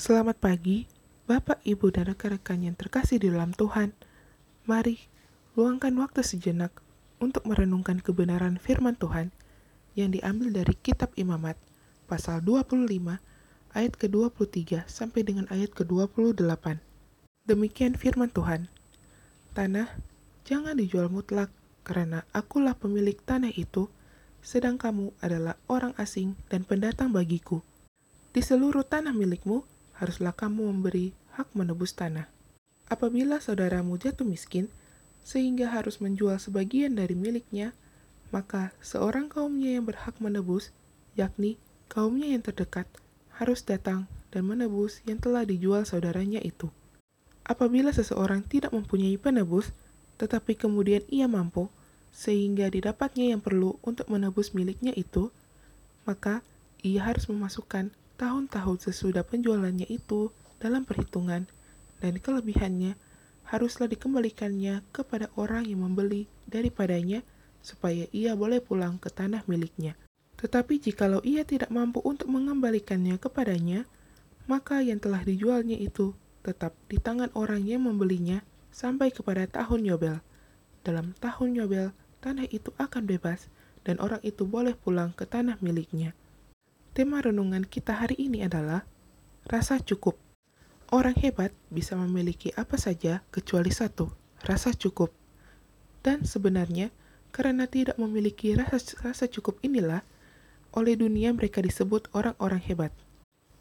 Selamat pagi, Bapak, Ibu, dan rekan-rekan yang terkasih di dalam Tuhan. Mari, luangkan waktu sejenak untuk merenungkan kebenaran firman Tuhan yang diambil dari Kitab Imamat, pasal 25, ayat ke-23 sampai dengan ayat ke-28. Demikian firman Tuhan. Tanah, jangan dijual mutlak, karena akulah pemilik tanah itu, sedang kamu adalah orang asing dan pendatang bagiku. Di seluruh tanah milikmu, haruslah kamu memberi hak menebus tanah. Apabila saudaramu jatuh miskin, sehingga harus menjual sebagian dari miliknya, maka seorang kaumnya yang berhak menebus, yakni kaumnya yang terdekat, harus datang dan menebus yang telah dijual saudaranya itu. Apabila seseorang tidak mempunyai penebus, tetapi kemudian ia mampu, sehingga didapatnya yang perlu untuk menebus miliknya itu, maka ia harus memasukkan tahun-tahun sesudah penjualannya itu dalam perhitungan, dan kelebihannya haruslah dikembalikannya kepada orang yang membeli daripadanya, supaya ia boleh pulang ke tanah miliknya. Tetapi jikalau ia tidak mampu untuk mengembalikannya kepadanya, maka yang telah dijualnya itu tetap di tangan orang yang membelinya sampai kepada tahun Yobel. Dalam tahun Yobel, tanah itu akan bebas, dan orang itu boleh pulang ke tanah miliknya. Tema renungan kita hari ini adalah rasa cukup. Orang hebat bisa memiliki apa saja kecuali satu, rasa cukup. Dan sebenarnya, karena tidak memiliki rasa, rasa cukup inilah, oleh dunia mereka disebut orang-orang hebat.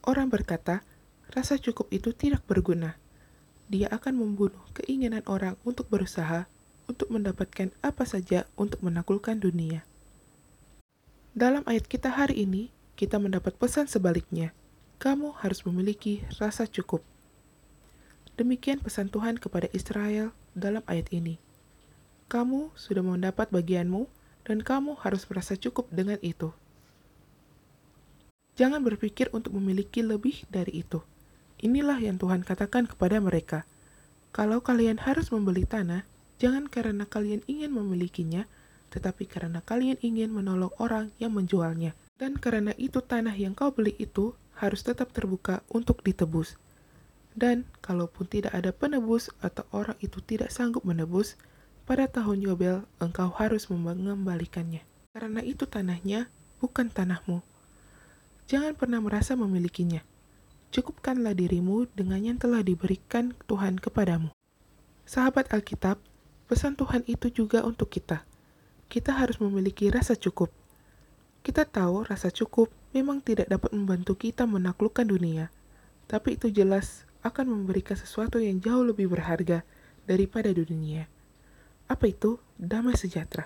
Orang berkata, rasa cukup itu tidak berguna. Dia akan membunuh keinginan orang untuk berusaha untuk mendapatkan apa saja untuk menaklukkan dunia. Dalam ayat kita hari ini, kita mendapat pesan sebaliknya. Kamu harus memiliki rasa cukup. Demikian pesan Tuhan kepada Israel dalam ayat ini. Kamu sudah mendapat bagianmu, dan kamu harus merasa cukup dengan itu. Jangan berpikir untuk memiliki lebih dari itu. Inilah yang Tuhan katakan kepada mereka. Kalau kalian harus membeli tanah, jangan karena kalian ingin memilikinya, tetapi karena kalian ingin menolong orang yang menjualnya. Dan karena itu tanah yang kau beli itu harus tetap terbuka untuk ditebus. Dan kalaupun tidak ada penebus atau orang itu tidak sanggup menebus, pada tahun Yobel engkau harus mengembalikannya. Karena itu tanahnya bukan tanahmu. Jangan pernah merasa memilikinya. Cukupkanlah dirimu dengan yang telah diberikan Tuhan kepadamu. Sahabat Alkitab, pesan Tuhan itu juga untuk kita. Kita harus memiliki rasa cukup kita tahu rasa cukup memang tidak dapat membantu kita menaklukkan dunia, tapi itu jelas akan memberikan sesuatu yang jauh lebih berharga daripada dunia. Apa itu damai sejahtera?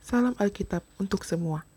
Salam Alkitab untuk semua.